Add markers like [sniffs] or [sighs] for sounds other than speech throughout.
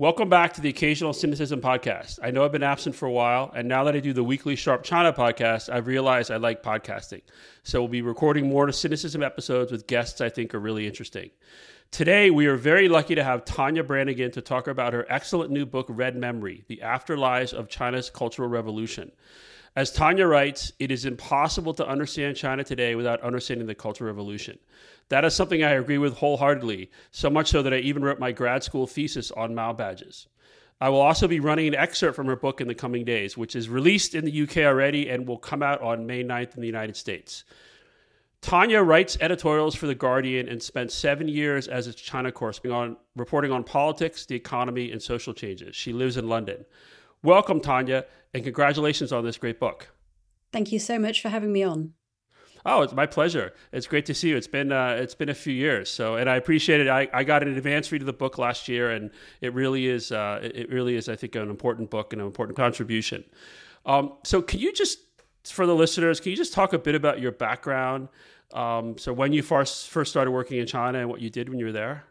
Welcome back to the Occasional Sinocism Podcast. I know I've been absent for a while, and now that I do the weekly Sharp China podcast, I've realized I like podcasting. So we'll be recording more Sinocism episodes with guests I think are really interesting. Today, we are very lucky to have Tania Branigan to talk about her excellent new book, Red Memory The Afterlives of China's Cultural Revolution. As Tania writes, it is impossible to understand China today without understanding the Cultural Revolution. That is something I agree with wholeheartedly, so much so that I even wrote my grad school thesis on Mao badges. I will also be running an excerpt from her book in the coming days, which is released in the UK already and will come out on May 9th in the United States. Tania writes editorials for The Guardian and spent seven years as its China correspondent, reporting on politics, the economy, and social changes. She lives in London. Welcome, Tania, and congratulations on this great book. Thank you so much for having me on. Oh, it's my pleasure. It's great to see you. It's been uh, it's been a few years, so and I appreciate it. I, I got an advance read of the book last year, and it really is uh, it really is I think an important book and an important contribution. Um, so, can you just for the listeners, can you just talk a bit about your background? Um, so, when you first first started working in China and what you did when you were there.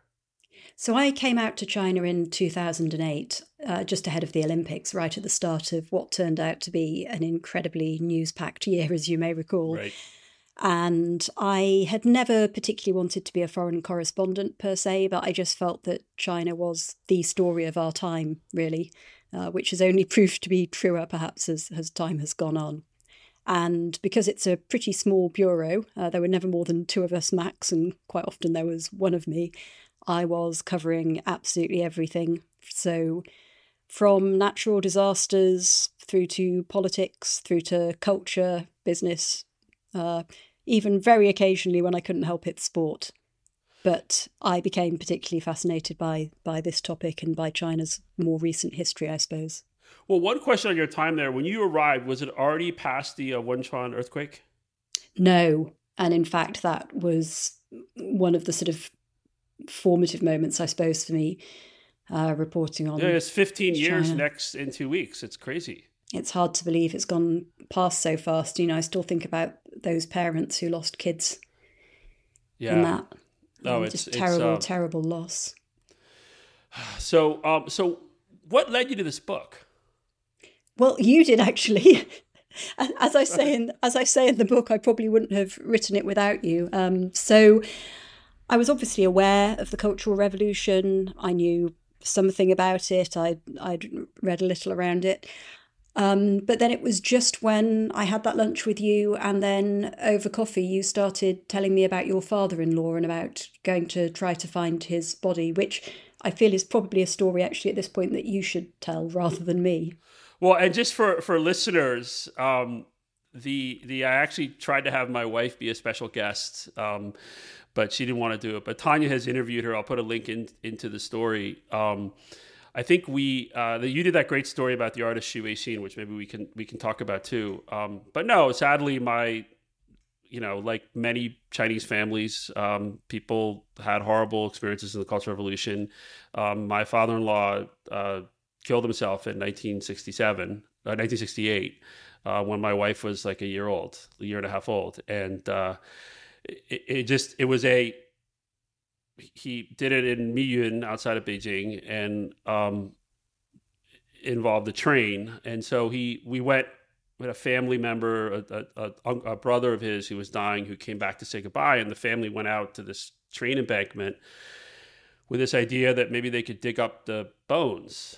So I came out to China in 2008, uh, just ahead of the Olympics, right at the start of what turned out to be an incredibly news packed year, as you may recall. Right. And I had never particularly wanted to be a foreign correspondent per se, but I just felt that China was the story of our time, really, uh, which has only [laughs] proved to be truer perhaps as, as time has gone on. And because it's a pretty small bureau, uh, there were never more than two of us max, and quite often there was one of me. I was covering absolutely everything. So, from natural disasters through to politics, through to culture, business, uh, even very occasionally when I couldn't help it, sport. But I became particularly fascinated by by this topic and by China's more recent history, I suppose. Well, one question on your time there: when you arrived, was it already past the uh, Wenchuan earthquake? No, and in fact, that was one of the sort of formative moments, I suppose, for me. Uh, reporting on. Yeah, it's 15 China. years next in two weeks. It's crazy. It's hard to believe it's gone past so fast. You know, I still think about those parents who lost kids. Yeah. In that. Oh, it's just terrible, it's, terrible loss. [sighs] So, um, so what led you to this book? Well, you did actually. [laughs] as I say in as I say in the book, I probably wouldn't have written it without you. Um, so, I was obviously aware of the Cultural Revolution. I knew something about it. I I'd read a little around it. Um, but then it was just when I had that lunch with you, and then over coffee, you started telling me about your father in law and about going to try to find his body, which I feel is probably a story actually at this point that you should tell rather than me. Well, and just for, for listeners, um, the the I actually tried to have my wife be a special guest, um, but she didn't want to do it. But Tania has interviewed her. I'll put a link in, into the story. Um, I think we uh, you did that great story about the artist Xu Weixin, which maybe we can we can talk about too. Um, but no, sadly, my you know, like many Chinese families, um, people had horrible experiences in the Cultural Revolution. Um, my father-in-law uh, killed himself in 1967, uh, 1968, uh, when my wife was like a year old, a year and a half old, and uh, it, it just it was a he did it in Miyun outside of Beijing and um, involved the train. And so he we went with a family member, a, a, a, a, brother of his who was dying, who came back to say goodbye. And the family went out to this train embankment with this idea that maybe they could dig up the bones.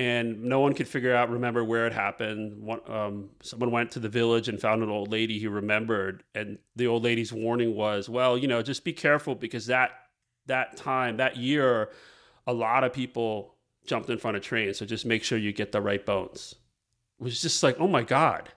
And no one could figure out, remember where it happened. Um, someone went to the village and found an old lady who remembered. And the old lady's warning was, well, you know, just be careful because that that time, that year, a lot of people jumped in front of trains. So just make sure you get the right bones. It was just like, oh my God.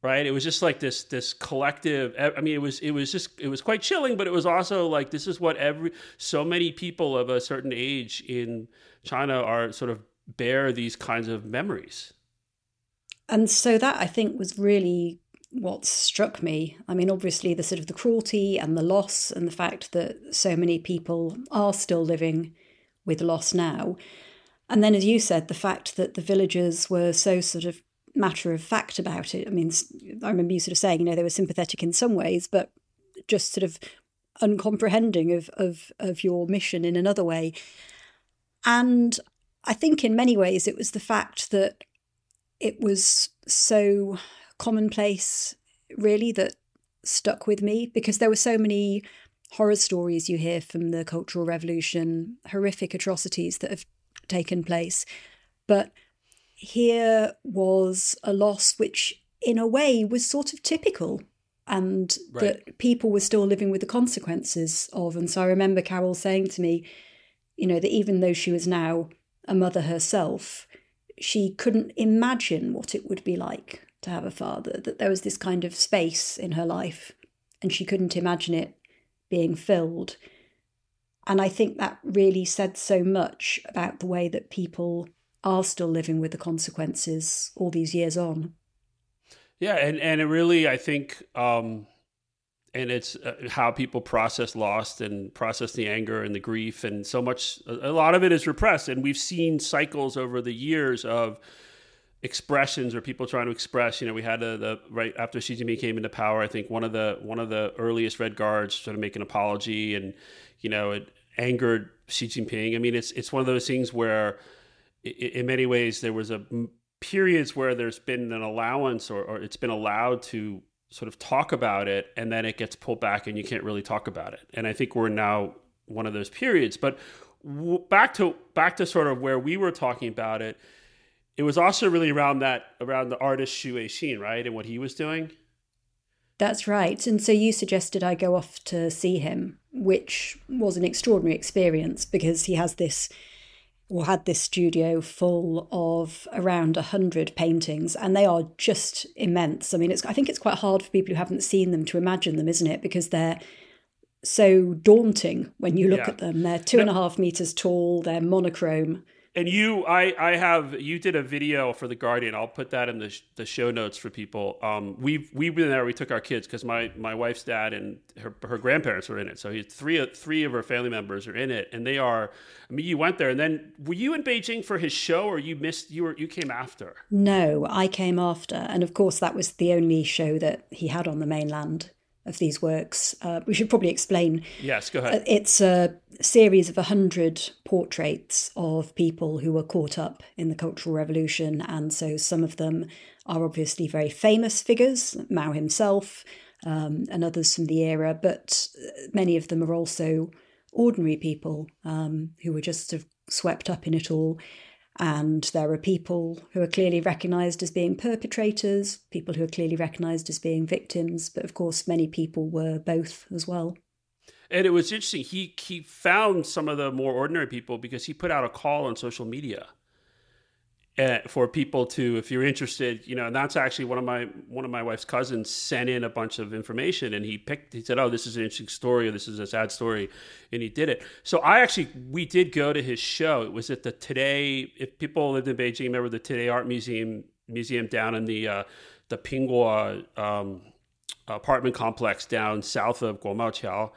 Right. It was just like this this collective I mean, it was it was just it was quite chilling, but it was also like this is what every so many people of a certain age in China are sort of bear these kinds of memories. And so that I think was really what struck me. I mean, obviously, the sort of the cruelty and the loss, and the fact that so many people are still living with loss now. And then, as you said, the fact that the villagers were so sort of matter of fact about it. I mean, I remember you sort of saying, you know, they were sympathetic in some ways, but just sort of uncomprehending of of of your mission in another way. And I think in many ways it was the fact that it was so commonplace, really, that stuck with me because there were so many horror stories you hear from the Cultural Revolution, horrific atrocities that have taken place. But here was a loss which, in a way, was sort of typical and right. that people were still living with the consequences of. And so I remember Carol saying to me, you know, that even though she was now a mother herself, she couldn't imagine what it would be like to have a father, that there was this kind of space in her life and she couldn't imagine it being filled. And I think that really said so much about the way that people are still living with the consequences all these years on. Yeah, and and it really, I think, um, and it's uh, how people process loss and process the anger and the grief, and so much. A lot of it is repressed, and we've seen cycles over the years of expressions or people trying to express. You know, we had a, the right after Xi Jinping came into power. I think one of the one of the earliest Red Guards sort of make an apology, and you know, it angered Xi Jinping. I mean, it's it's one of those things where, in many ways, there was a periods where there's been an allowance or, or it's been allowed to sort of talk about it and then it gets pulled back and you can't really talk about it. And i think we're now one of those periods. But w- back to back to sort of where we were talking about it it was also really around that around the artist Xu Weixin, right and what he was doing? That's right. And so you suggested i go off to see him which was an extraordinary experience because he has this or had this studio full of around 100 paintings and they are just immense. I mean it's i think it's quite hard for people who haven't seen them to imagine them isn't it? Because they're so daunting when you look yeah. at them. They're two and a half meters tall they're monochrome and you i i have you did a video for the guardian. I'll put that in the, the show notes for people. Um we've we've been there. We took our kids because my my wife's dad and her, her grandparents were in it. So three three of her family members are in it and they are i mean you went there and then were you in beijing for his show or you missed you were you came after? No i came after. And of course that was the only show that he had on the mainland of these works. Uh, we should probably explain. Yes, go ahead. Uh, it's a series of 100 portraits of people who were caught up in the Cultural Revolution. And so some of them are obviously very famous figures, Mao himself um, and others from the era, but many of them are also ordinary people um, who were just sort of swept up in it all. And there are people who are clearly recognised as being perpetrators, people who are clearly recognised as being victims, but of course, many people were both as well. And it was interesting. He he found some of the more ordinary people because he put out a call on social media for people to, if you're interested, you know, and that's actually one of my one of my wife's cousins sent in a bunch of information, and he picked. He said, "Oh, this is an interesting story, or this is a sad story," and he did it. So I actually we did go to his show. It was at the Today. If people lived in Beijing, remember the Today Art Museum museum down in the uh, the Pinghua um, apartment complex down south of Guomaoqiao,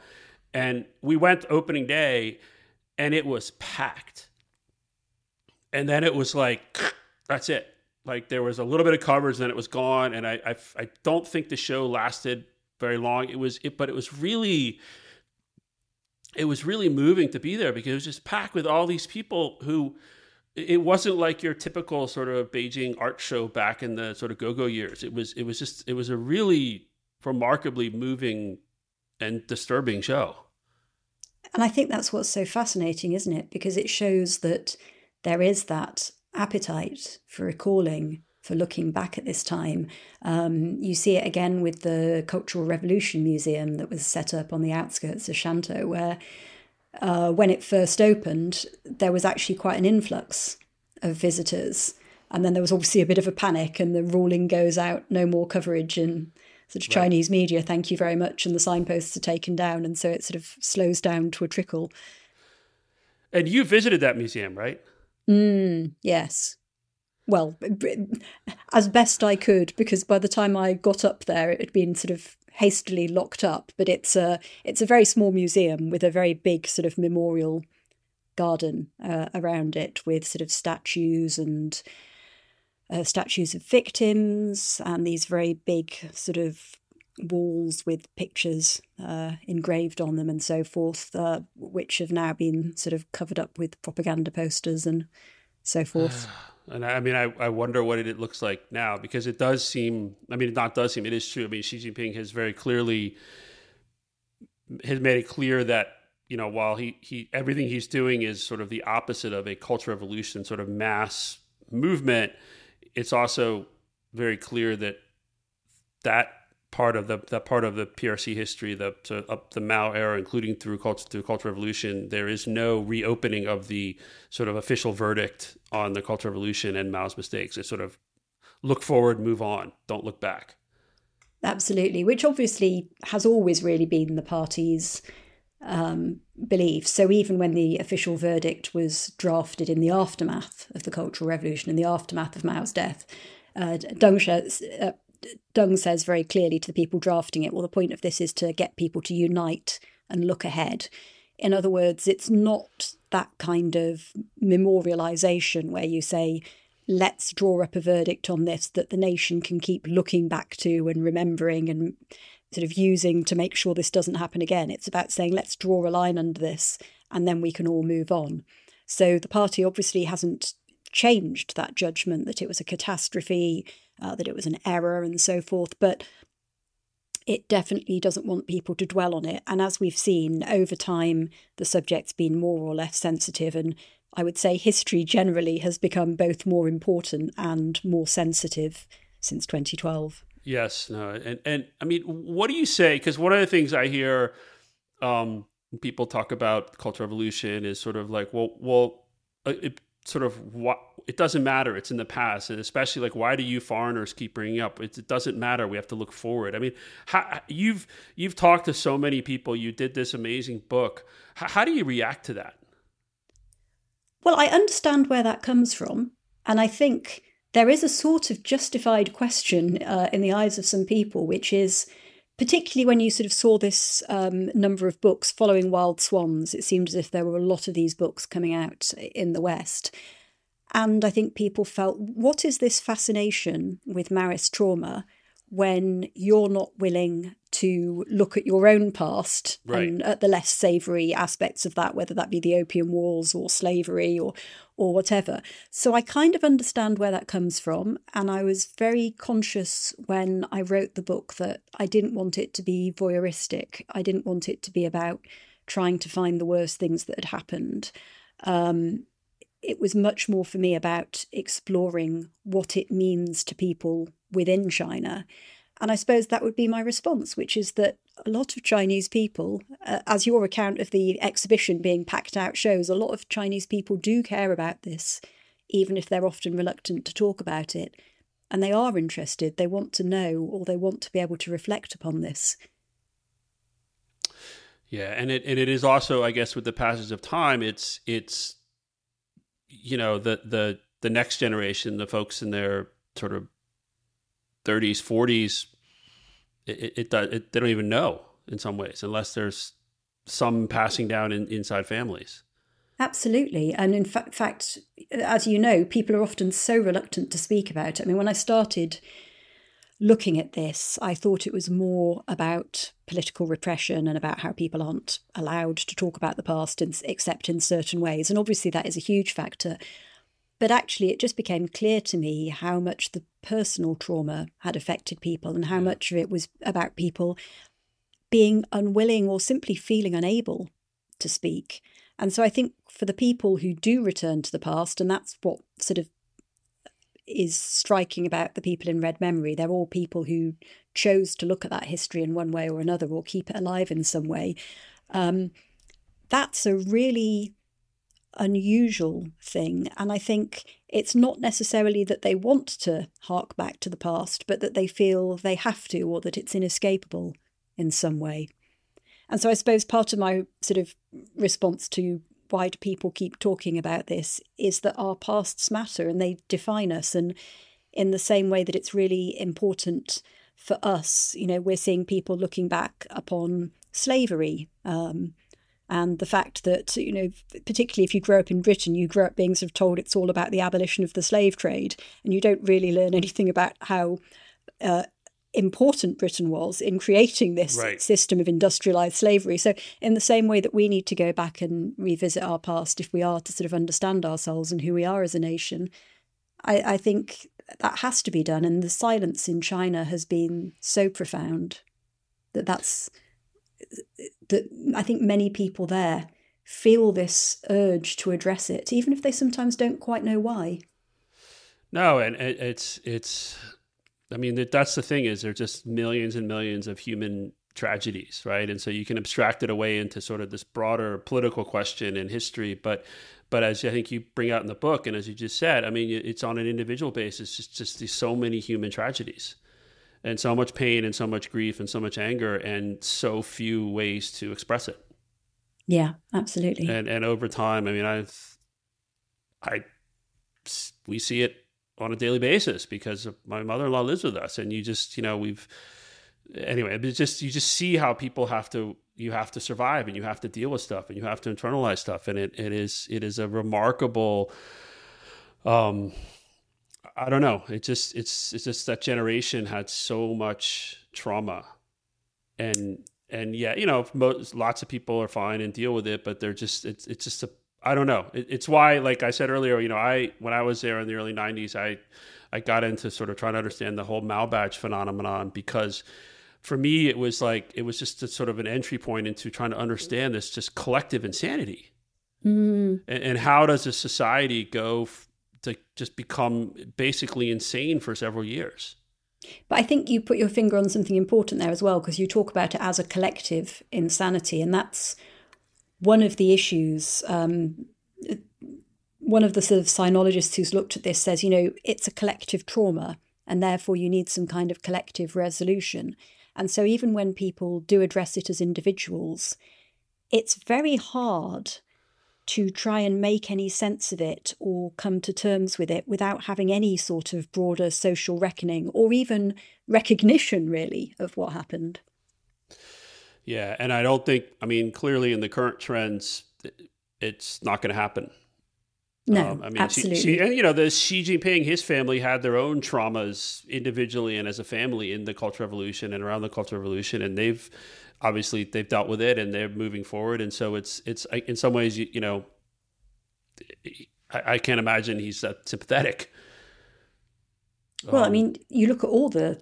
and we went opening day, and it was packed and then it was like [sniffs] that's it. Like there was a little bit of coverage and then it was gone and I, I i, don't think the show lasted very long. It was it but it was really it was really moving to be there because it was just packed with all these people who it wasn't like your typical sort of beijing art show back in the sort of go-go years. It was it was just it was a really remarkably moving and disturbing show. And i think that's what's so fascinating isn't it? Because it shows that there is that appetite for recalling, for looking back at this time. Um, you see it again with the Cultural Revolution Museum that was set up on the outskirts of Shantou, where uh, when it first opened, there was actually quite an influx of visitors. And then there was obviously a bit of a panic, and the ruling goes out no more coverage in sort of right. Chinese media, thank you very much. And the signposts are taken down. And so it sort of slows down to a trickle. And you visited that museum, right? Mm, yes. Well, as best I could, because by the time I got up there, it had been sort of hastily locked up. But it's a it's a very small museum with a very big sort of memorial garden uh, around it, with sort of statues and uh, statues of victims and these very big sort of walls with pictures uh, engraved on them and so forth, uh, which have now been sort of covered up with propaganda posters and so [sighs] forth. And I mean, I, I wonder what it looks like now because it does seem, I mean, it not does seem, it is true. I mean, Xi Jinping has very clearly has made it clear that, you know, while he, he everything he's doing is sort of the opposite of a cultural revolution, sort of mass movement, it's also very clear that that part of the that part of the PRC history, the to, up the Mao era, including through culture through Cultural Revolution, there is no reopening of the sort of official verdict on the Cultural Revolution and Mao's mistakes. It's sort of look forward, move on, don't look back. Absolutely, which obviously has always really been the party's um, belief. So even when the official verdict was drafted in the aftermath of the Cultural Revolution, in the aftermath of Mao's death, uh, Deng, uh, Deng says very clearly to the people drafting it, well, the point of this is to get people to unite and look ahead. In other words, it's not that kind of memorialization where you say, let's draw up a verdict on this that the nation can keep looking back to and remembering and sort of using to make sure this doesn't happen again. It's about saying, let's draw a line under this and then we can all move on. So the party obviously hasn't changed that judgment that it was a catastrophe, uh, that it was an error, and so forth. But it definitely doesn't want people to dwell on it. And as we've seen over time, the subject's been more or less sensitive. And I would say history generally has become both more important and more sensitive since 2012. Yes, no, and and I mean, what do you say? Because one of the things I hear um, people talk about cultural revolution is sort of like, well, well, uh, it, sort of what it doesn't matter it's in the past and especially like why do you foreigners keep bringing up it, it doesn't matter we have to look forward. I mean how, you've you've talked to so many people you did this amazing book. How, how do you react to that? Well i understand where that comes from and i think there is a sort of justified question uh, in the eyes of some people which is particularly when you sort of saw this um, number of books following Wild Swans, it seemed as if there were a lot of these books coming out in the West. And I think people felt, what is this fascination with Maoist trauma when you're not willing to look at your own past right. and at the less savoury aspects of that, whether that be the opium wars or slavery or or whatever. So I kind of understand where that comes from, and I was very conscious when I wrote the book that I didn't want it to be voyeuristic. I didn't want it to be about trying to find the worst things that had happened. Um, it was much more for me about exploring what it means to people within China and I suppose that would be my response, which is that a lot of Chinese people, uh, as your account of the exhibition being packed out shows, a lot of Chinese people do care about this, even if they're often reluctant to talk about it. And they are interested, they want to know, or they want to be able to reflect upon this. Yeah, and it and it is also, I guess, with the passage of time, it's it's you know the the the next generation, the folks in their sort of 30s, 40s, it, it, it, they don't even know in some ways, unless there's some passing down in, inside families. Absolutely. And in fa- fact, as you know, people are often so reluctant to speak about it. I mean, when I started looking at this, I thought it was more about political repression and about how people aren't allowed to talk about the past in, except in certain ways. And obviously, that is a huge factor. But actually, it just became clear to me how much the personal trauma had affected people and how much of it was about people being unwilling or simply feeling unable to speak. And so I think for the people who do return to the past, and that's what sort of is striking about the people in Red Memory, they're all people who chose to look at that history in one way or another or keep it alive in some way. Um, that's a really unusual thing. And I think it's not necessarily that they want to hark back to the past, but that they feel they have to or that it's inescapable in some way. And so I suppose part of my sort of response to why do people keep talking about this is that our pasts matter and they define us. And in the same way that it's really important for us, you know, we're seeing people looking back upon slavery um, and the fact that you know particularly if you grow up in britain you grow up being sort of told it's all about the abolition of the slave trade and you don't really learn [laughs] anything about how uh, important Britain was in creating this right. system of industrialized slavery. So, in the same way that we need to go back and revisit our past if we are to sort of understand ourselves and who we are as a nation, I, I think that has to be done. And the silence in China has been so profound that that's that I think many people there feel this urge to address it, even if they sometimes don't quite know why. No, and it's it's I mean, that's the thing is there's just millions and millions of human tragedies, right? And so you can abstract it away into sort of this broader political question in history, but but as I think you bring out in the book, and as you just said, I mean, it's on an individual basis. It's just these so many human tragedies, and so much pain, and so much grief, and so much anger, and so few ways to express it. Yeah, absolutely. And and over time, I mean, I've I we see it on a daily basis because my mother-in-law lives with us. And you just you know we've anyway it's just you just see how people have to you have to survive and you have to deal with stuff and you have to internalize stuff. And it, it is it is a remarkable um i don't know. It just it's it's just that generation had so much trauma. And and yeah you know most, lots of people are fine and deal with it but they're just it's it's just a I don't know. It, it's why, like I said earlier, you know, I when I was there in the early '90s, I I got into sort of trying to understand the whole Mao badge phenomenon because for me it was like it was just a sort of an entry point into trying to understand this just collective insanity mm. and, and, how does a society go f- to just become basically insane for several years but i think you put your finger on something important there as well because you talk about it as a collective insanity and that's one of the issues, um, one of the sort of sinologists who's looked at this says, you know, it's a collective trauma, and therefore you need some kind of collective resolution. And so even when people do address it as individuals, it's very hard to try and make any sense of it or come to terms with it without having any sort of broader social reckoning or even recognition, really, of what happened. Yeah, and I don't think. I mean, clearly in the current trends, it's not going to happen. No, um, I mean, absolutely. Xi, Xi, and you know, the Xi Jinping, his family had their own traumas individually and as a family in the Cultural Revolution and around the Cultural Revolution, and they've obviously they've dealt with it and they're moving forward. And so it's it's in some ways, you, you know, I, I, can't imagine he's that sympathetic. Well, um, I mean, you look at all the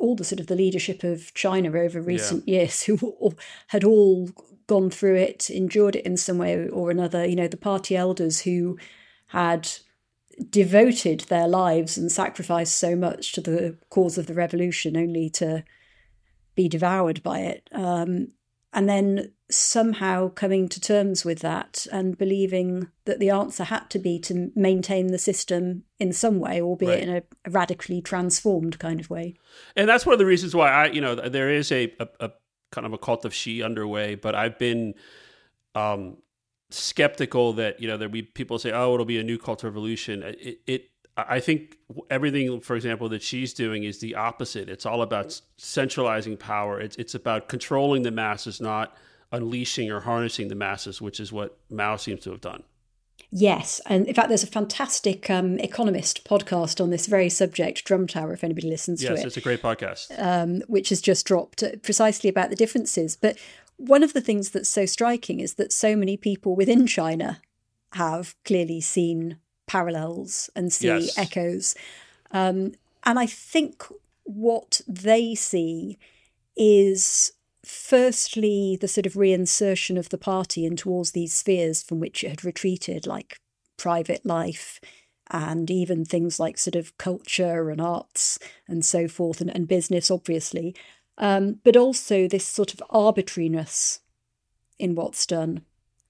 all the sort of the leadership of China over recent yeah. years [laughs] who had all gone through it, endured it in some way or another. You know, the party elders who had devoted their lives and sacrificed so much to the cause of the revolution only to be devoured by it. Um, and then somehow coming to terms with that and believing that the answer had to be to maintain the system in some way, albeit right. in a, a, radically transformed kind of way. And that's one of the reasons why I, you know, there is a, a, a kind of a cult of Xi underway, but I've been um, skeptical that you know there be people say, oh, it'll be a new cult revolution. It, it I think everything, for example, that Xi's doing is the opposite. It's all about centralizing power. It's it's about controlling the masses, not unleashing or harnessing the masses, which is what Mao seems to have done. Yes, and in fact, there's a fantastic um, economist podcast on this very subject, Drum Tower, if anybody listens yes, to it. Yes, it's a great podcast. Um, which has just dropped precisely about the differences. But one of the things that's so striking is that so many people within China have clearly seen parallels and see yes. echoes. Um, and I think what they see is firstly the sort of reinsertion of the party into all these spheres from which it had retreated, like private life and even things like sort of culture and arts and so forth, and, and business, obviously, um, but also this sort of arbitrariness in what's done.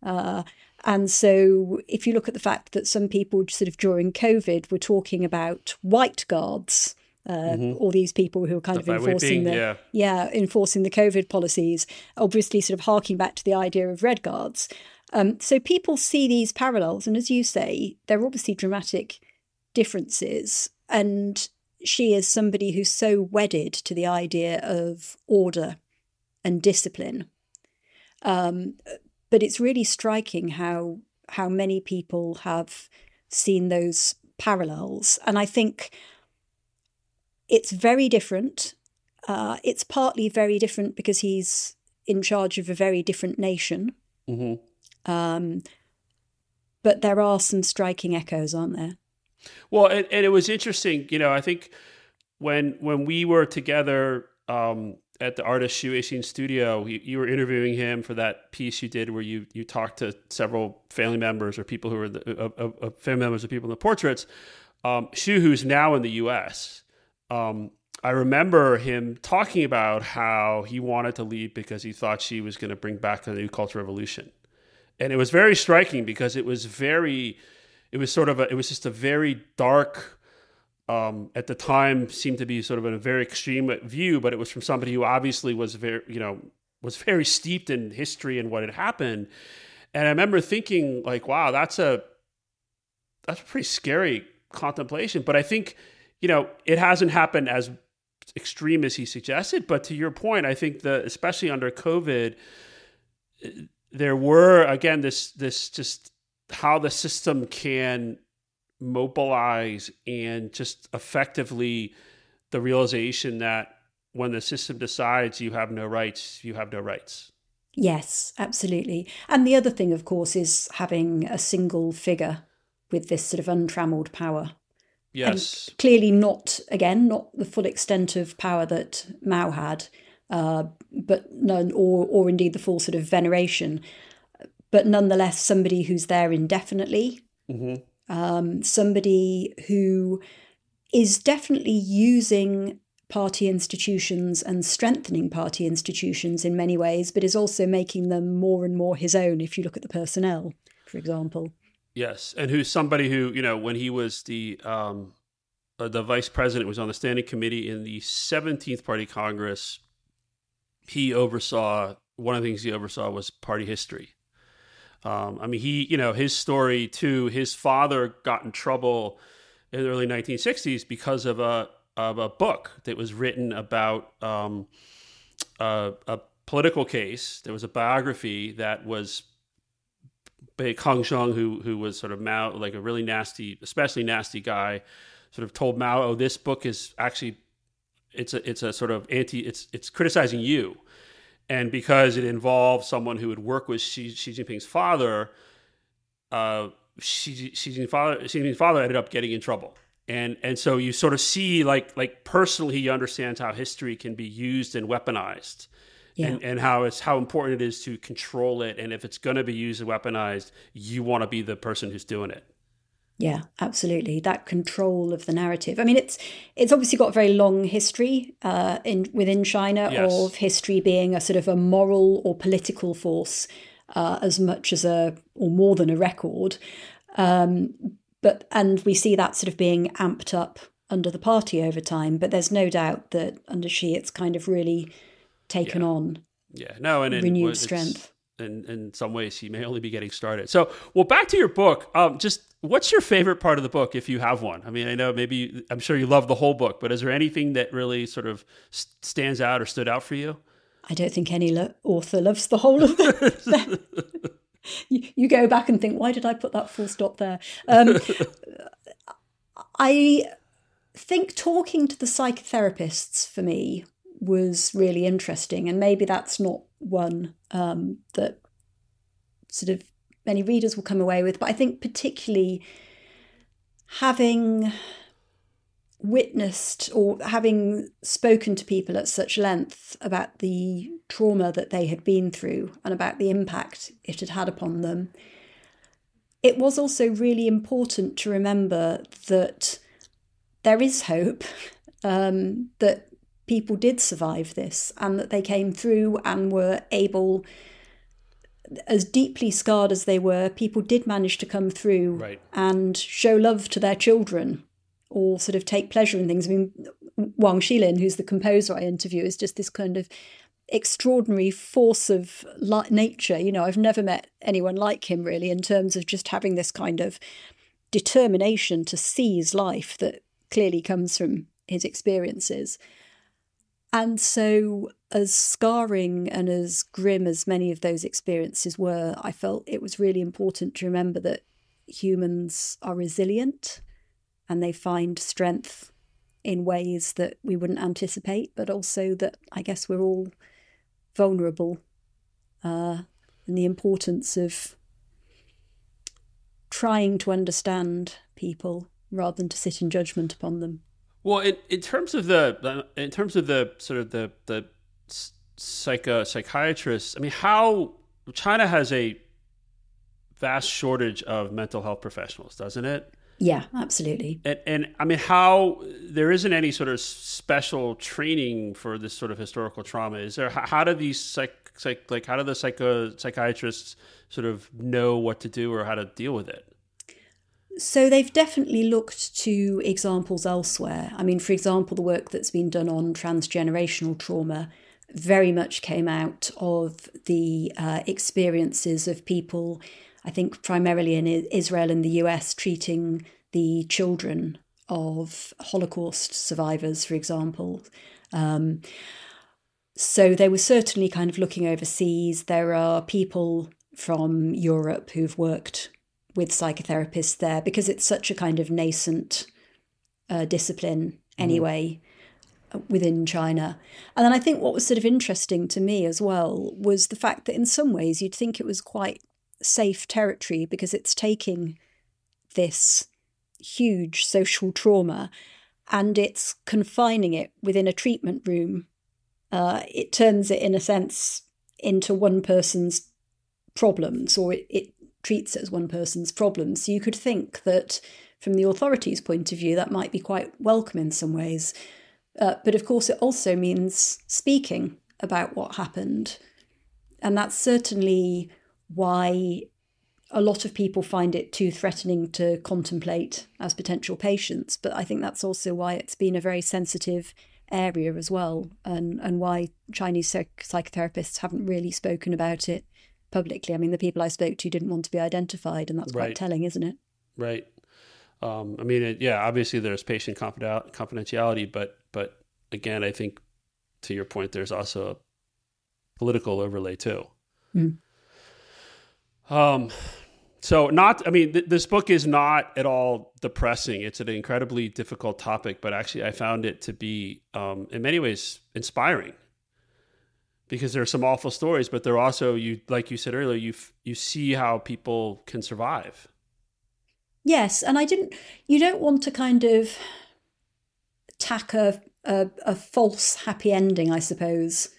Uh, and so, if you look at the fact that some people, sort of during COVID, were talking about white guards, uh, mm-hmm. all these people who are kind of enforcing the yeah. yeah. enforcing the COVID policies, obviously sort of harking back to the idea of red guards. Um, so people see these parallels, and as you say, there are obviously dramatic differences. And Xi is somebody who's so wedded to the idea of order and discipline. Um, but it's really striking how how many people have seen those parallels, and I think it's very different. uh, it's partly very different because he's in charge of a very different nation. Mm-hmm. Um, but there are some striking echoes, aren't there? Well, and, and, it was interesting. You know, I think when when we were together um, at the artist Weixin studio, you, you, were interviewing him for that piece you did where you you talked to several family members or people who were the, of, of family members of people in the portraits. Um, Xu, who's now in the U.S. Um, I remember him talking about how he wanted to leave because he thought Xi was going to bring back the new cultural revolution, and it was very striking because it was very, it was sort of a, it was just a very dark. Um, at the time, seemed to be sort of a very extreme view, but it was from somebody who obviously was very, you know, was very steeped in history and what had happened. And I remember thinking, like, wow, that's a that's a pretty scary contemplation. But I think, you know, it hasn't happened as extreme as he suggested. But to your point, I think that especially under COVID, there were again this this just how the system can mobilize and just effectively the realization that when the system decides you have no rights, you have no rights. Yes, absolutely. And the other thing, of course, is having a single figure with this sort of untrammeled power. Yes. And clearly not, again, not the full extent of power that Mao had, uh, but none, or, or indeed the full sort of veneration, but nonetheless somebody who's there indefinitely, mm-hmm. Um, somebody who is definitely using party institutions and strengthening party institutions in many ways, but is also making them more and more his own. If you look at the personnel, for example. Yes, and who's somebody who you know when he was the um, uh, the vice president was on the standing committee in the 17th Party Congress. He oversaw one of the things he oversaw was party history. Um, I mean, he you know his story too. His father got in trouble in the early 1960s because of a of a book that was written about um, a, a political case. There was a biography that was Kang Sheng, who who was sort of Mao, like a really nasty, especially nasty guy, sort of told Mao, "Oh, this book is actually it's a it's a sort of anti it's it's criticizing you." And because it involved someone who would work with Xi, Xi Jinping's father, uh, Xi, Xi, Jinping's father, Xi Jinping's father ended up getting in trouble. And and so you sort of see like like personally he understands how history can be used and weaponized yeah. and, and how it's how important it is to control it. And if it's going to be used and weaponized, you want to be the person who's doing it. Yeah, absolutely. That control of the narrative. I mean, it's it's obviously got a very long history uh, in within China yes. of history being a sort of a moral or political force uh, as much as a or more than a record. Um, but and we see that sort of being amped up under the party over time. But there's no doubt that under Xi, it's kind of really taken yeah. on. Yeah, no, and renewed strength. In in some ways, he may only be getting started. So, well, back to your book. Um, just what's your favorite part of the book, if you have one? I mean, I know maybe I'm sure you love the whole book, but is there anything that really sort of stands out or stood out for you? I don't think any lo- author loves the whole of it. [laughs] you, you, go back and think, why did I put that full stop there? Um, [laughs] I think talking to the psychotherapists for me was really interesting. And maybe that's not one um, that sort of many readers will come away with, but I think particularly having witnessed or having spoken to people at such length about the trauma that they had been through and about the impact it had had upon them, it was also really important to remember that there is hope, [laughs] um, that people did survive this and that they came through and were able as deeply scarred as they were people did manage to come through right. and show love to their children or sort of take pleasure in things. I mean wang xilin who's the composer i interview is just this kind of extraordinary force of nature. You know i've never met anyone like him really in terms of just having this kind of determination to seize life that clearly comes from his experiences and so, as scarring and as grim as many of those experiences were, I felt it was really important to remember that humans are resilient and they find strength in ways that we wouldn't anticipate, but also that I guess we're all vulnerable, uh, and the importance of trying to understand people rather than to sit in judgment upon them. Well, in, in terms of the uh, in terms of the sort of the the psycho uh, psychiatrists, I mean, how China has a vast shortage of mental health professionals, doesn't it? Yeah, absolutely. And, and I mean, how there isn't any sort of special training for this sort of historical trauma. Is there? How, how do these psych, psych, like how do the psycho psychiatrists sort of know what to do or how to deal with it? So they've definitely looked to examples elsewhere. I mean, for example, the work that's been done on transgenerational trauma very much came out of the uh, experiences of people I think primarily in Israel and the US, treating the children of Holocaust survivors, for example. Um, so they were certainly kind of looking overseas. There are people from Europe who've worked with psychotherapists there because it's such a kind of nascent uh, discipline mm-hmm. anyway mm. within China. And then I think what was sort of interesting to me as well was the fact that in some ways you'd think it was quite safe territory because it's taking this huge social trauma and it's confining it within a treatment room. Uh, it turns it, in a sense, into one person's problems, or it, it treats it as one person's problems. So you could think that, from the authorities' point of view, that might be quite welcome in some ways. Uh, but of course, it also means speaking about what happened. And that's certainly why a lot of people find it too threatening to contemplate as potential patients. But I think that's also why it's been a very sensitive area as well, and, and why Chinese psych- psychotherapists haven't really spoken about it publicly. I mean, the people I spoke to didn't want to be identified, and that's quite right. telling, isn't it? Right. Um, I mean, it, yeah, obviously there's patient confidentiality, but but again, I think to your point, there's also a political overlay too. Mm. Um, so not, I mean, th- this book is not at all depressing. It's an incredibly difficult topic, but actually, I found it to be, um, in many ways, inspiring because there are some awful stories, but there are also you, like you said earlier, you you see how people can survive. Yes, and I didn't. You don't want to kind of tack a, a, a false happy ending, I suppose,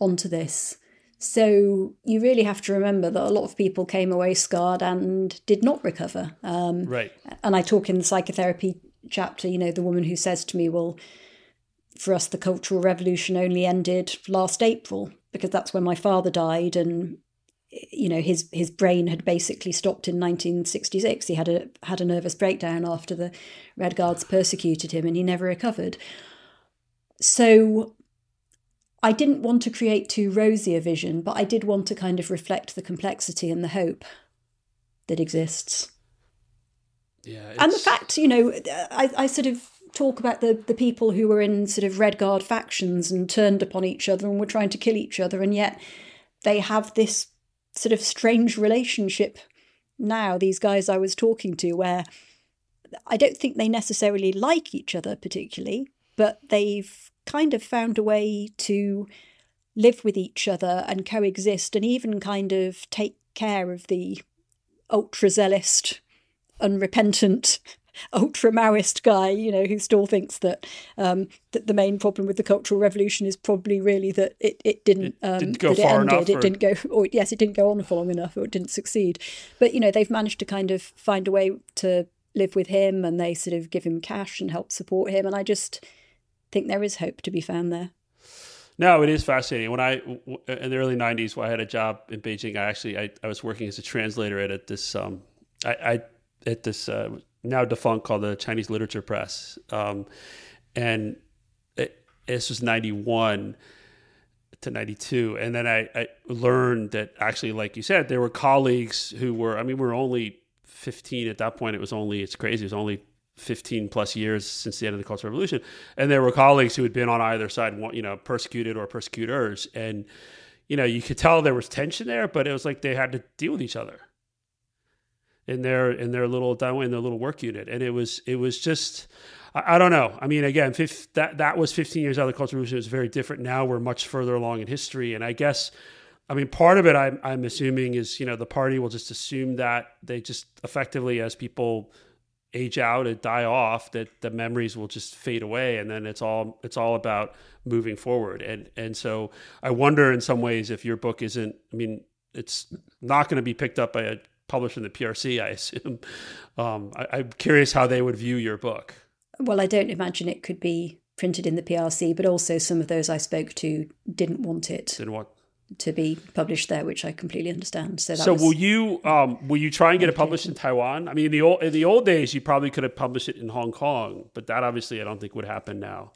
onto this. So you really have to remember that a lot of people came away scarred and did not recover. Um, right. And I talk in the psychotherapy chapter, you know, the woman who says to me, well, for us, the Cultural Revolution only ended last April because that's when my father died and you know his his brain had basically stopped in 1966 he had a had a nervous breakdown after the red guards persecuted him and he never recovered so I didn't want to create too rosy a vision, but I did want to kind of reflect the complexity and the hope that exists. Yeah, and the fact, you know, I, I sort of talk about the, the people who were in sort of Red Guard factions and turned upon each other and were trying to kill each other, and yet they have this sort of strange relationship now, these guys I was talking to, where I don't think they necessarily like each other particularly, but they've kind of found a way to live with each other and coexist and even kind of take care of the ultra zealous, unrepentant, ultra Maoist guy, you know, who still thinks that um, that the main problem with the Cultural Revolution is probably really that it, it didn't, um, didn't go that far it ended, enough, it didn't go, or yes, it didn't go on for long enough, or it didn't succeed. But you know, they've managed to kind of find a way to live with him, and they sort of give him cash and help support him, and I just think there is hope to be found there. No, it is fascinating. When I in the early '90s, when I had a job in Beijing, I actually I, I was working as a translator at, at this um, I, I at this uh, now defunct called the Chinese Literature Press, um, and it, this was '91 to 92 and then I, I learned that actually like you said there were colleagues who were i mean we were only 15 at that point. It was only it's crazy. It was only 15 plus years since the end of the Cultural Revolution. And there were colleagues who had been on either side, you know, persecuted or persecutors. And, you know, you could tell there was tension there, but it was like they had to deal with each other in their, in their little, in their little work unit. And it was, it was just, I, I, don't know. I mean, again, that that was 15 years out of the Cultural Revolution. It's very different now. We're much further along in history, and I guess. I mean, part of it I'm, I'm assuming is, you know, the party will just assume that they just effectively, as people age out and die off that the memories will just fade away and then it's all it's all about moving forward and and so i wonder in some ways if your book isn't i mean it's not going to be picked up by a publisher in the prc i assume um, I, i'm curious how they would view your book well i don't imagine it could be printed in the prc but also some of those i spoke to didn't want it didn't want to be published there, which I completely understand. So, so will you um, will you try and get it published in Taiwan? I mean, in the old in the old days, you probably could have published it in Hong Kong, but that obviously I don't think would happen now.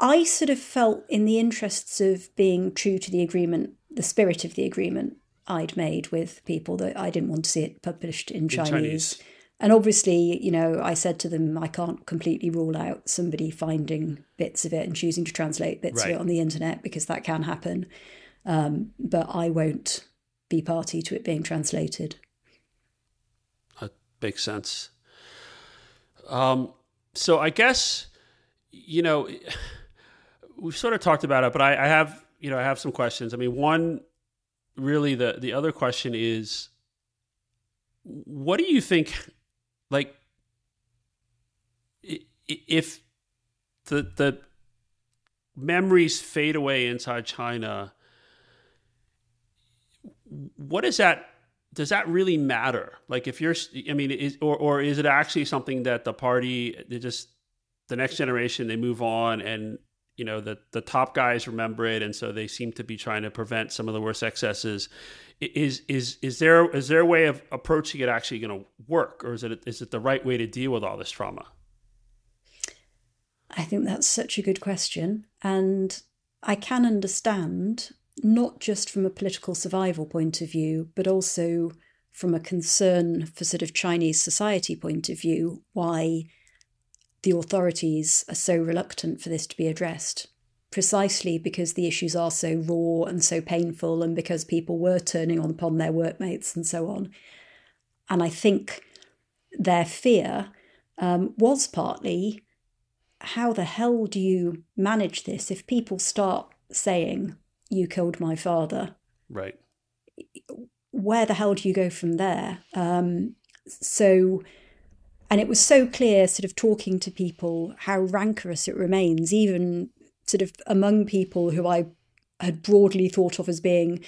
I sort of felt, in the interests of being true to the agreement, the spirit of the agreement I'd made with people, that I didn't want to see it published in, in Chinese. Chinese. And obviously, you know, I said to them, I can't completely rule out somebody finding bits of it and choosing to translate bits right. of it on the internet because that can happen. Um, but I won't be party to it being translated. That makes sense. Um, so I guess, you know, [sighs] we've sort of talked about it, but I, I have, you know, I have some questions. I mean, one, really, the the other question is, what do you think? Like, if the the memories fade away inside China what is that does that really matter like if you're i mean is or, or is it actually something that the party they just the next generation they move on and you know the the top guys remember it and so they seem to be trying to prevent some of the worst excesses. Is is is there is there a way of approaching it actually going to work or is it is it the right way to deal with all this trauma? I think that's such a good question and i can understand not just from a political survival point of view, but also from a concern for sort of Chinese society point of view, why the authorities are so reluctant for this to be addressed. Precisely because the issues are so raw and so painful, and because people were turning on upon their workmates and so on. And I think their fear um, was partly how the hell do you manage this if people start saying, you killed my father. Right. Where the hell do you go from there? Um, so, and it was so clear, sort of talking to people, how rancorous it remains, even sort of among people who I had broadly thought of as being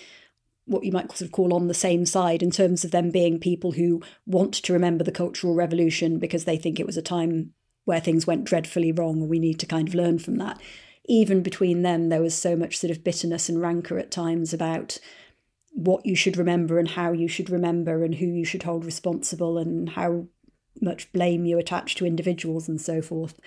what you might sort of call on the same side in terms of them being people who want to remember the Cultural Revolution because they think it was a time where things went dreadfully wrong and we need to kind of learn from that. Even between them, there was so much sort of bitterness and rancor at times about what you should remember and how you should remember and who you should hold responsible and how much blame you attach to individuals and so forth.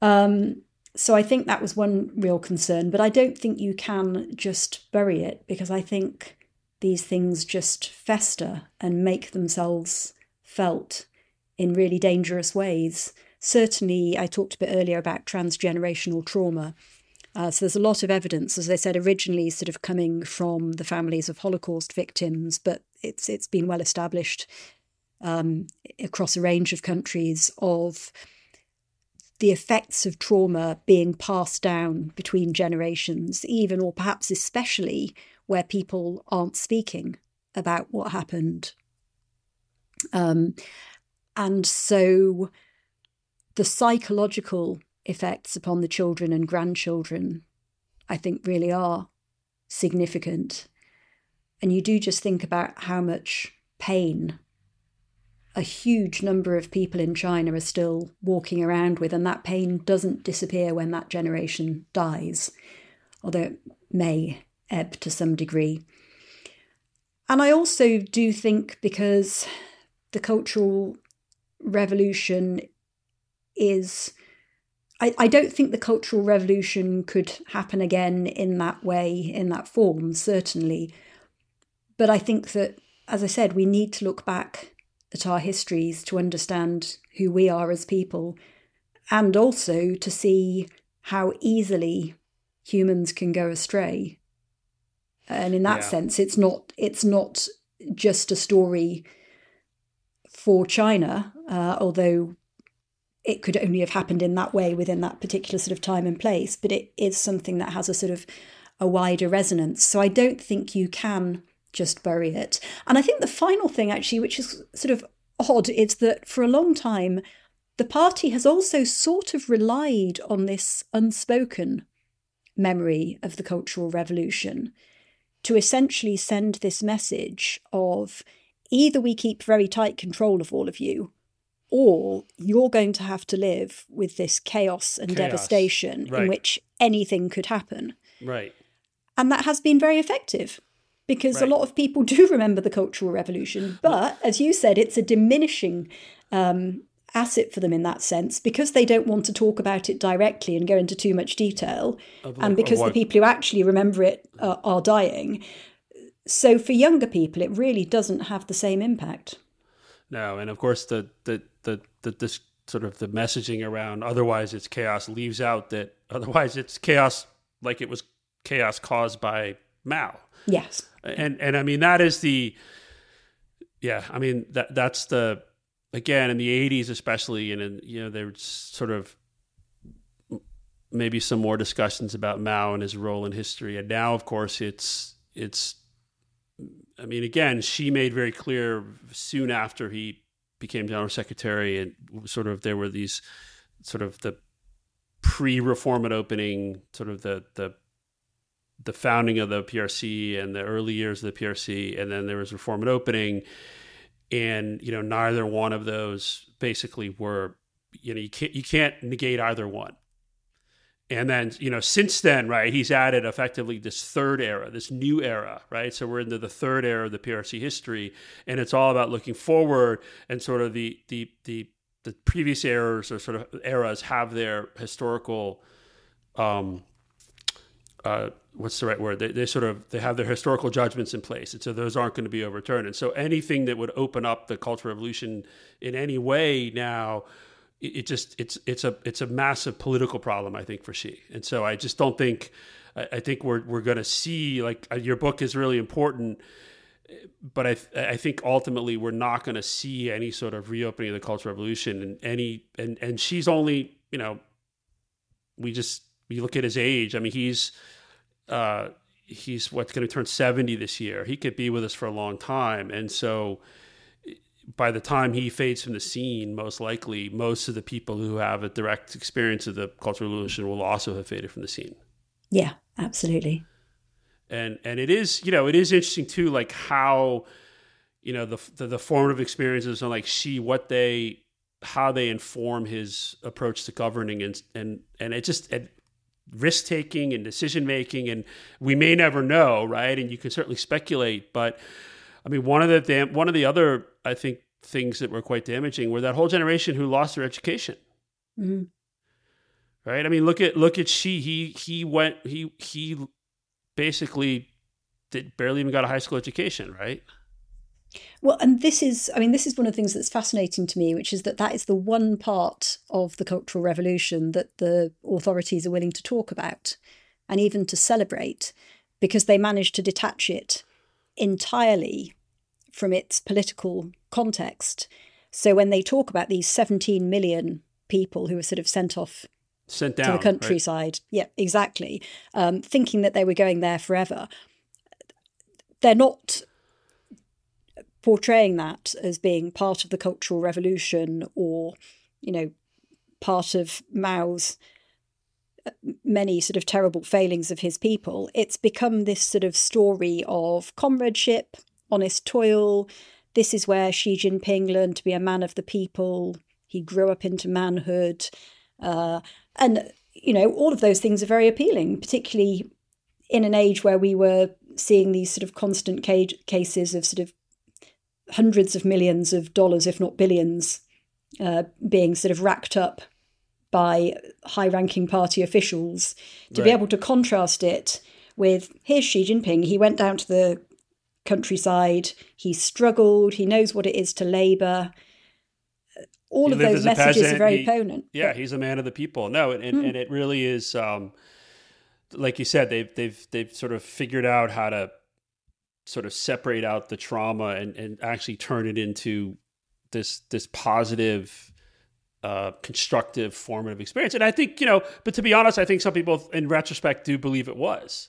Um, so I think that was one real concern, but I don't think you can just bury it because I think these things just fester and make themselves felt in really dangerous ways certainly, I talked a bit earlier about transgenerational trauma. Uh, so there's a lot of evidence, as I said, originally sort of coming from the families of Holocaust victims, but it's it's been well established um, across a range of countries of the effects of trauma being passed down between generations, even or perhaps especially where people aren't speaking about what happened. Um, and so the psychological effects upon the children and grandchildren, I think, really are significant. And you do just think about how much pain a huge number of people in China are still walking around with, and that pain doesn't disappear when that generation dies, although it may ebb to some degree. And I also do think because the Cultural Revolution is I, I don't think the Cultural Revolution could happen again in that way, in that form, certainly. But I think that, as I said, we need to look back at our histories to understand who we are as people and also to see how easily humans can go astray. And in that yeah. sense, it's not it's not just a story for China, uh, although it could only have happened in that way within that particular sort of time and place, but it is something that has a sort of a wider resonance. So I don't think you can just bury it. And I think the final thing, actually, which is sort of odd, is that for a long time, the party has also sort of relied on this unspoken memory of the Cultural Revolution to essentially send this message of either we keep very tight control of all of you, or you're going to have to live with this chaos and chaos. devastation right. in which anything could happen. Right. And that has been very effective because right. a lot of people [laughs] do remember the Cultural Revolution. But as you said, it's a diminishing um, asset for them in that sense because they don't want to talk about it directly and go into too much detail, and because the people who actually remember it uh, are dying. So for younger people, it really doesn't have the same impact. No, and of course the the the, the this sort of the messaging around otherwise it's chaos leaves out that otherwise it's chaos like it was chaos caused by Mao. Yes. And and I mean that is the yeah, I mean that that's the again in the 80s especially and in, you know there's sort of maybe some more discussions about Mao and his role in history and now of course it's it's I mean again Xi made very clear soon after he became general secretary and sort of there were these sort of the pre-reform and opening sort of the the the founding of the PRC and the early years of the PRC and then there was reform and opening. And you know neither one of those basically were you know you can't you can't negate either one. And then you know since then right he's added effectively this third era this new era right? So we're into the third era of the prc history and it's all about looking forward and sort of the the the the previous eras or sort of eras have their historical um uh what's the right word? They, they sort of they have their historical judgments in place, and so those aren't going to be overturned. And so anything that would open up the Cultural Revolution in any way now, it, it just it's it's a it's a massive political problem, I think, for Xi. And so I just don't think I, I think we're we're going to see like uh, your book is really important. But I, I think ultimately we're not going to see any sort of reopening of the Cultural Revolution and any and and Xi's only you know we just you look at his age. I mean, he's uh, he's what's going to turn 70 this year. He could be with us for a long time. And so by the time he fades from the scene, most likely most of the people who have a direct experience of the Cultural Revolution will also have faded from the scene. Yeah, absolutely. And and it is, you know, it is interesting too, like how, you know, the the, the formative experiences and like see what they how they inform his approach to governing and and and it just it, risk taking and decision making, and we may never know, right? And you can certainly speculate, but I mean, one of the dam- one of the other I think things that were quite damaging were that whole generation who lost their education. Mm-hmm. Right? I mean, look at look at Xi. He he went he he basically did barely even got a high school education, right? Well, and this is, I mean, this is one of the things that's fascinating to me, which is that that is the one part of the Cultural Revolution that the authorities are willing to talk about and even to celebrate because they managed to detach it entirely from its political context. So when they talk about these 17 million people who were sort of sent off sent down, to the countryside, right? yeah, exactly, um, thinking that they were going there forever, they're not portraying that as being part of the Cultural Revolution or, you know, part of Mao's uh, many sort of terrible failings of his people, it's become this sort of story of comradeship, honest toil. This is where Xi Jinping learned to be a man of the people. He grew up into manhood. Uh, and, you know, all of those things are very appealing, particularly in an age where we were seeing these sort of constant cases of sort of hundreds of millions of dollars, if not billions, uh, being sort of racked up by high ranking party officials, to right. be able to contrast it with here's Xi Jinping. He went down to the countryside, he struggled, he knows what it is to labour. All he of those messages are very he, potent. Yeah, he's a man of the people. No, and, and, mm. and it really is. Um, like you said, they've they've they've sort of figured out how to sort of separate out the trauma and, and actually turn it into this this positive uh, constructive, formative experience. And I think, you know, but to be honest, I think some people in retrospect do believe it was.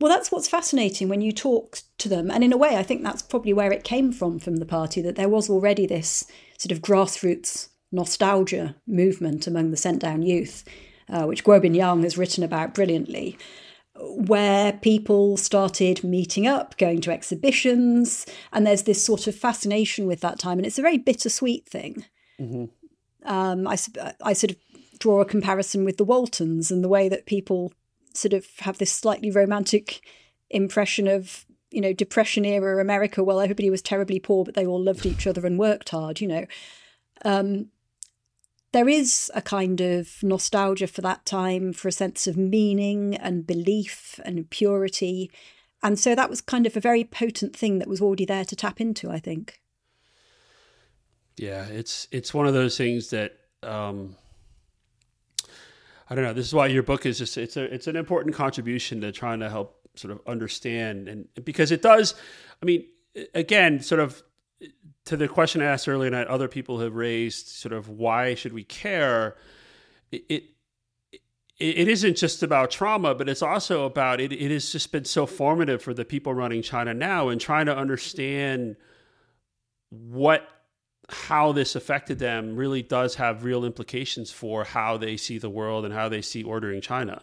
Well, that's what's fascinating when you talk to them. And in a way, I think that's probably where it came from from the party, that there was already this sort of grassroots nostalgia movement among the sent down youth, uh, which Guobin Yang has written about brilliantly, where people started meeting up, going to exhibitions, and there's this sort of fascination with that time. And it's a very bittersweet thing. Mm-hmm. Um, I, I sort of draw a comparison with the Waltons and the way that people sort of have this slightly romantic impression of you know depression era america well everybody was terribly poor but they all loved each other and worked hard you know um, there is a kind of nostalgia for that time for a sense of meaning and belief and purity and so that was kind of a very potent thing that was already there to tap into i think yeah it's it's one of those things that um I don't know. This is why your book is just it's a it's an important contribution to trying to help sort of understand and because it does. I mean, again, sort of to the question I asked earlier, that other people have raised, sort of why should we care? It, it it isn't just about trauma, but it's also about it. It has just been so formative for the people running China now and trying to understand what how this affected them really does have real implications for how they see the world and how they see ordering China.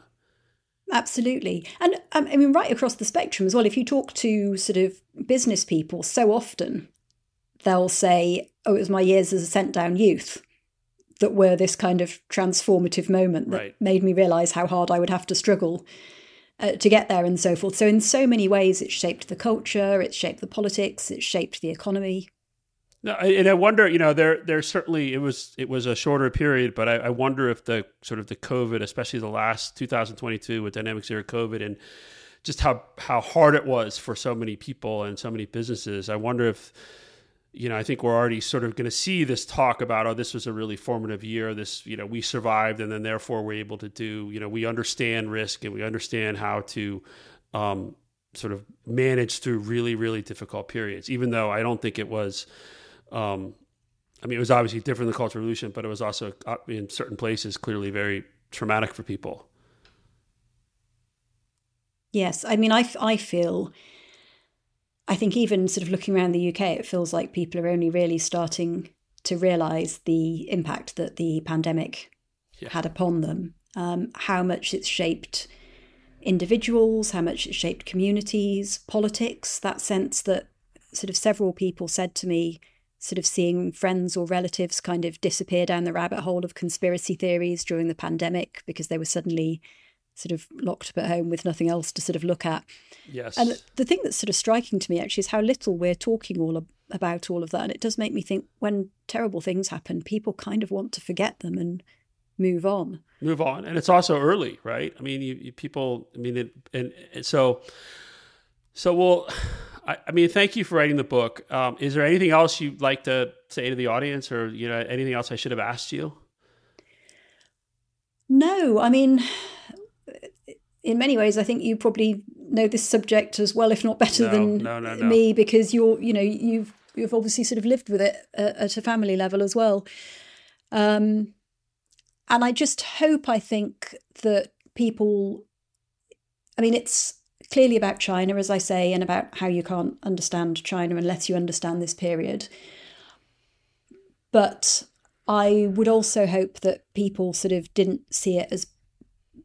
Absolutely. And um, I mean, right across the spectrum as well, if you talk to sort of business people, so often they'll say, Oh, it was my years as a sent down youth that were this kind of transformative moment that right. made me realize how hard I would have to struggle uh, to get there and so forth. So, in so many ways, it shaped the culture, it shaped the politics, it shaped the economy. No, and I wonder, you know, there there certainly it was it was a shorter period, but I, I, wonder if the sort of the COVID, especially the last 2022 with dynamic zero COVID, and just how how hard it was for so many people and so many businesses. I wonder if, you know, I think we're already sort of going to see this talk about, oh, this was a really formative year. This, you know, we survived, and then therefore we're able to do, you know, we understand risk and we understand how to. Um, sort of manage through really really difficult periods even though i don't think it was um, I mean, it was obviously different than the Cultural Revolution, but it was also uh, in certain places clearly very traumatic for people. Yes, I mean, I, I feel, I think even sort of looking around the UK, it feels like people are only really starting to realise the impact that the pandemic yeah. had upon them, um, how much it's shaped individuals, how much it shaped communities, politics, that sense that sort of several people said to me sort of seeing friends or relatives kind of disappear down the rabbit hole of conspiracy theories during the pandemic because they were suddenly sort of locked up at home with nothing else to sort of look at. Yes. And the thing that's sort of striking to me actually is how little we're talking all about all of that. And it does make me think when terrible things happen, people kind of want to forget them and move on. Move on. And it's also early, right? I mean, you, you people, I mean, it, and, and so, so we'll, [sighs] I, I, mean, thank you for writing the book. Um, is there anything else you'd like to say to the audience, or you know, anything else I should have asked you? No, I mean, in many ways, I think you probably know this subject as well, if not better no, than no, no, me, because you're, you know, you've you've obviously sort of lived with it at a family level as well. Um, and I just hope, I think that people, I mean, it's clearly about China, as I say, and about how you can't understand China unless you understand this period. But I would also hope that people sort of didn't see it as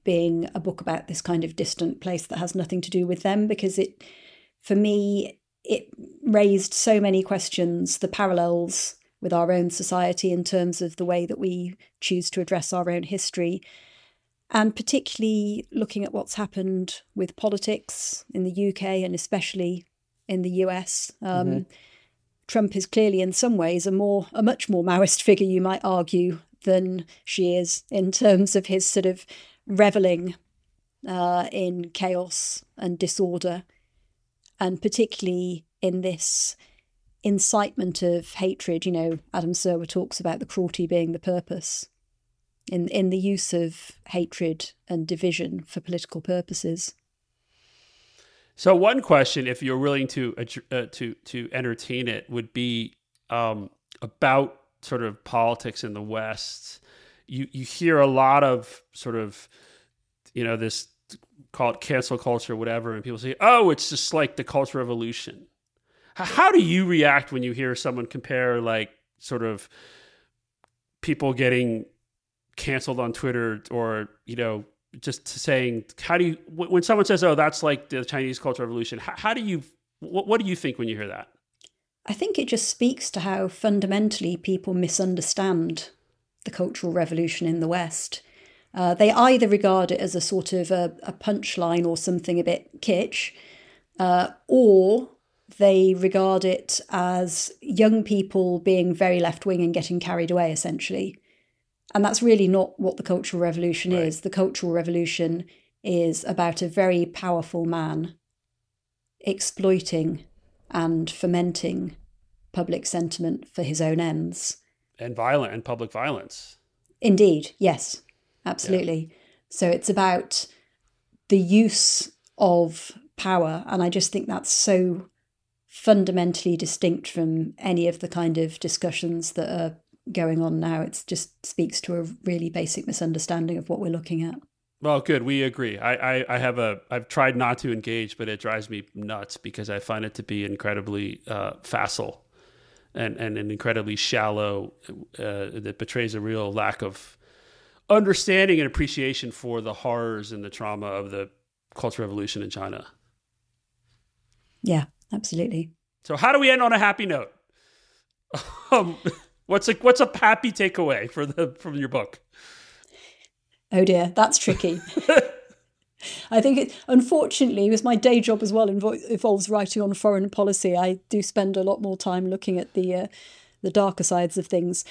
being a book about this kind of distant place that has nothing to do with them, because it, for me, it raised so many questions, the parallels with our own society in terms of the way that we choose to address our own history and particularly looking at what's happened with politics in the UK and especially in the US. Um, mm-hmm. Trump is clearly, in some ways, a more a much more Maoist figure, you might argue, than Xi is in terms of his sort of reveling uh, in chaos and disorder, and particularly in this incitement of hatred. You know, Adam Serwer talks about the cruelty being the purpose in, in the use of hatred and division for political purposes. So, one question, if you're willing to uh, to to entertain it, would be um, about sort of politics in the West, you you hear a lot of sort of you know this call it cancel culture, whatever, and people say, "Oh, it's just like the Cultural Revolution." How do you react when you hear someone compare like sort of people getting canceled on Twitter or you know just saying how do you when someone says oh that's like the Chinese Cultural Revolution how, how do you what, what do you think when you hear that? I think it just speaks to how fundamentally people misunderstand the Cultural Revolution in the West. Uh, they either regard it as a sort of a, a punchline or something a bit kitsch, uh, or they regard it as young people being very left wing and getting carried away, essentially. And that's really not what the Cultural Revolution right. is. The Cultural Revolution is about a very powerful man exploiting and fomenting public sentiment for his own ends. And violent and public violence. Indeed, yes, absolutely. Yeah. So it's about the use of power. And I just think that's so fundamentally distinct from any of the kind of discussions that are going on now. It just speaks to a really basic misunderstanding of what we're looking at. Well, good. We agree. I, I, I, have a. I've tried not to engage, but it drives me nuts because I find it to be incredibly uh, facile, and and an incredibly shallow. Uh, that betrays a real lack of understanding and appreciation for the horrors and the trauma of the Cultural Revolution in China. Yeah, absolutely. So, how do we end on a happy note? [laughs] um, what's a what's a happy takeaway for the from your book? Oh dear, that's tricky. [laughs] I think it, unfortunately, with my day job as well invo- involves writing on foreign policy. I do spend a lot more time looking at the uh, the darker sides of things.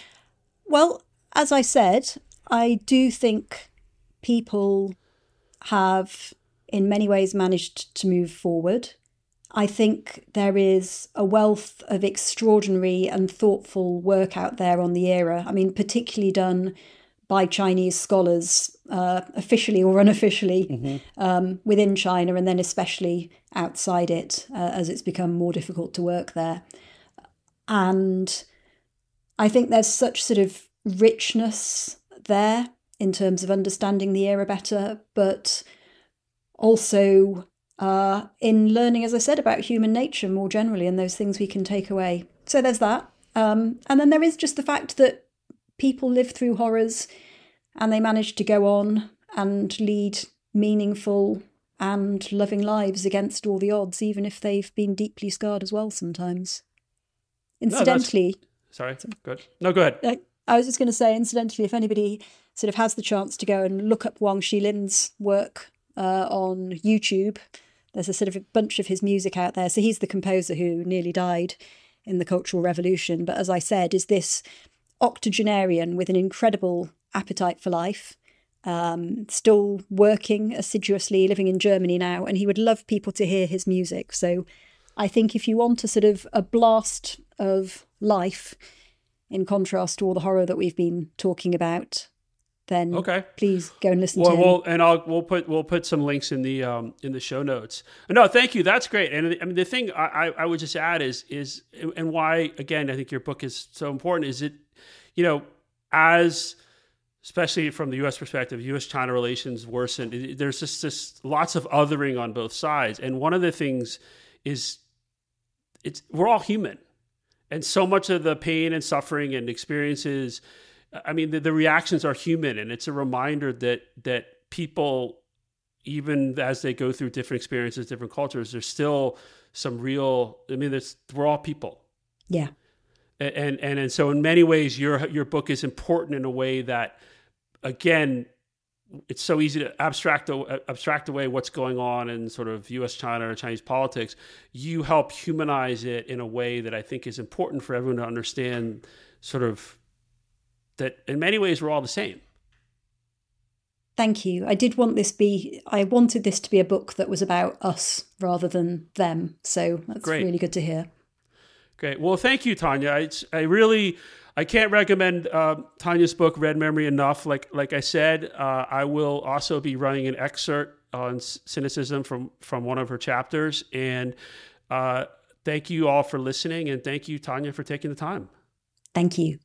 Well, as I said, I do think people have, in many ways, managed to move forward. I think there is a wealth of extraordinary and thoughtful work out there on the era. I mean, particularly done by Chinese scholars, uh, officially or unofficially, mm-hmm. um, within China, and then especially outside it, uh, as it's become more difficult to work there. And I think there's such sort of richness there in terms of understanding the era better, but also uh, in learning, as I said, about human nature more generally and those things we can take away. So there's that. Um, and then there is just the fact that people live through horrors and they manage to go on and lead meaningful and loving lives against all the odds, even if they've been deeply scarred as well sometimes. Incidentally, no, sorry, good. No, go ahead. I, I was just going to say, incidentally, if anybody sort of has the chance to go and look up Wang Xilin's work uh, on YouTube, there's a sort of a bunch of his music out there. So he's the composer who nearly died in the Cultural Revolution, but as I said, is this octogenarian with an incredible appetite for life, um, still working assiduously, living in Germany now, and he would love people to hear his music. So I think if you want a sort of a blast of life, in contrast to all the horror that we've been talking about, then okay. please go and listen well, to Well, and I'll we'll put we'll put some links in the um, in the show notes. No, thank you. That's great. And I mean, the thing I, I would just add is is and why again I think your book is so important is it, you know, as especially from the U.S. perspective, U.S.-China relations worsened. There's just just lots of othering on both sides, and one of the things is it's we're all human, and so much of the pain and suffering and experiences I mean, the, the reactions are human, and it's a reminder that that people, even as they go through different experiences, different cultures, there's still some real. I mean, there's we're all people. Yeah. And and and so in many ways, your your book is important in a way that, again, it's so easy to abstract abstract away what's going on in sort of U.S. China or Chinese politics. You help humanize it in a way that I think is important for everyone to understand. Sort of that in many ways we're all the same. Thank you. I did want this be I wanted this to be a book that was about us rather than them. So that's Great. really good to hear. Great. Well, thank you, Tania. I, I really I can't recommend uh, Tania's book Red Memory enough. Like like I said, uh, I will also be running an excerpt on Sinocism from from one of her chapters. And uh, thank you all for listening, and thank you, Tania, for taking the time. Thank you.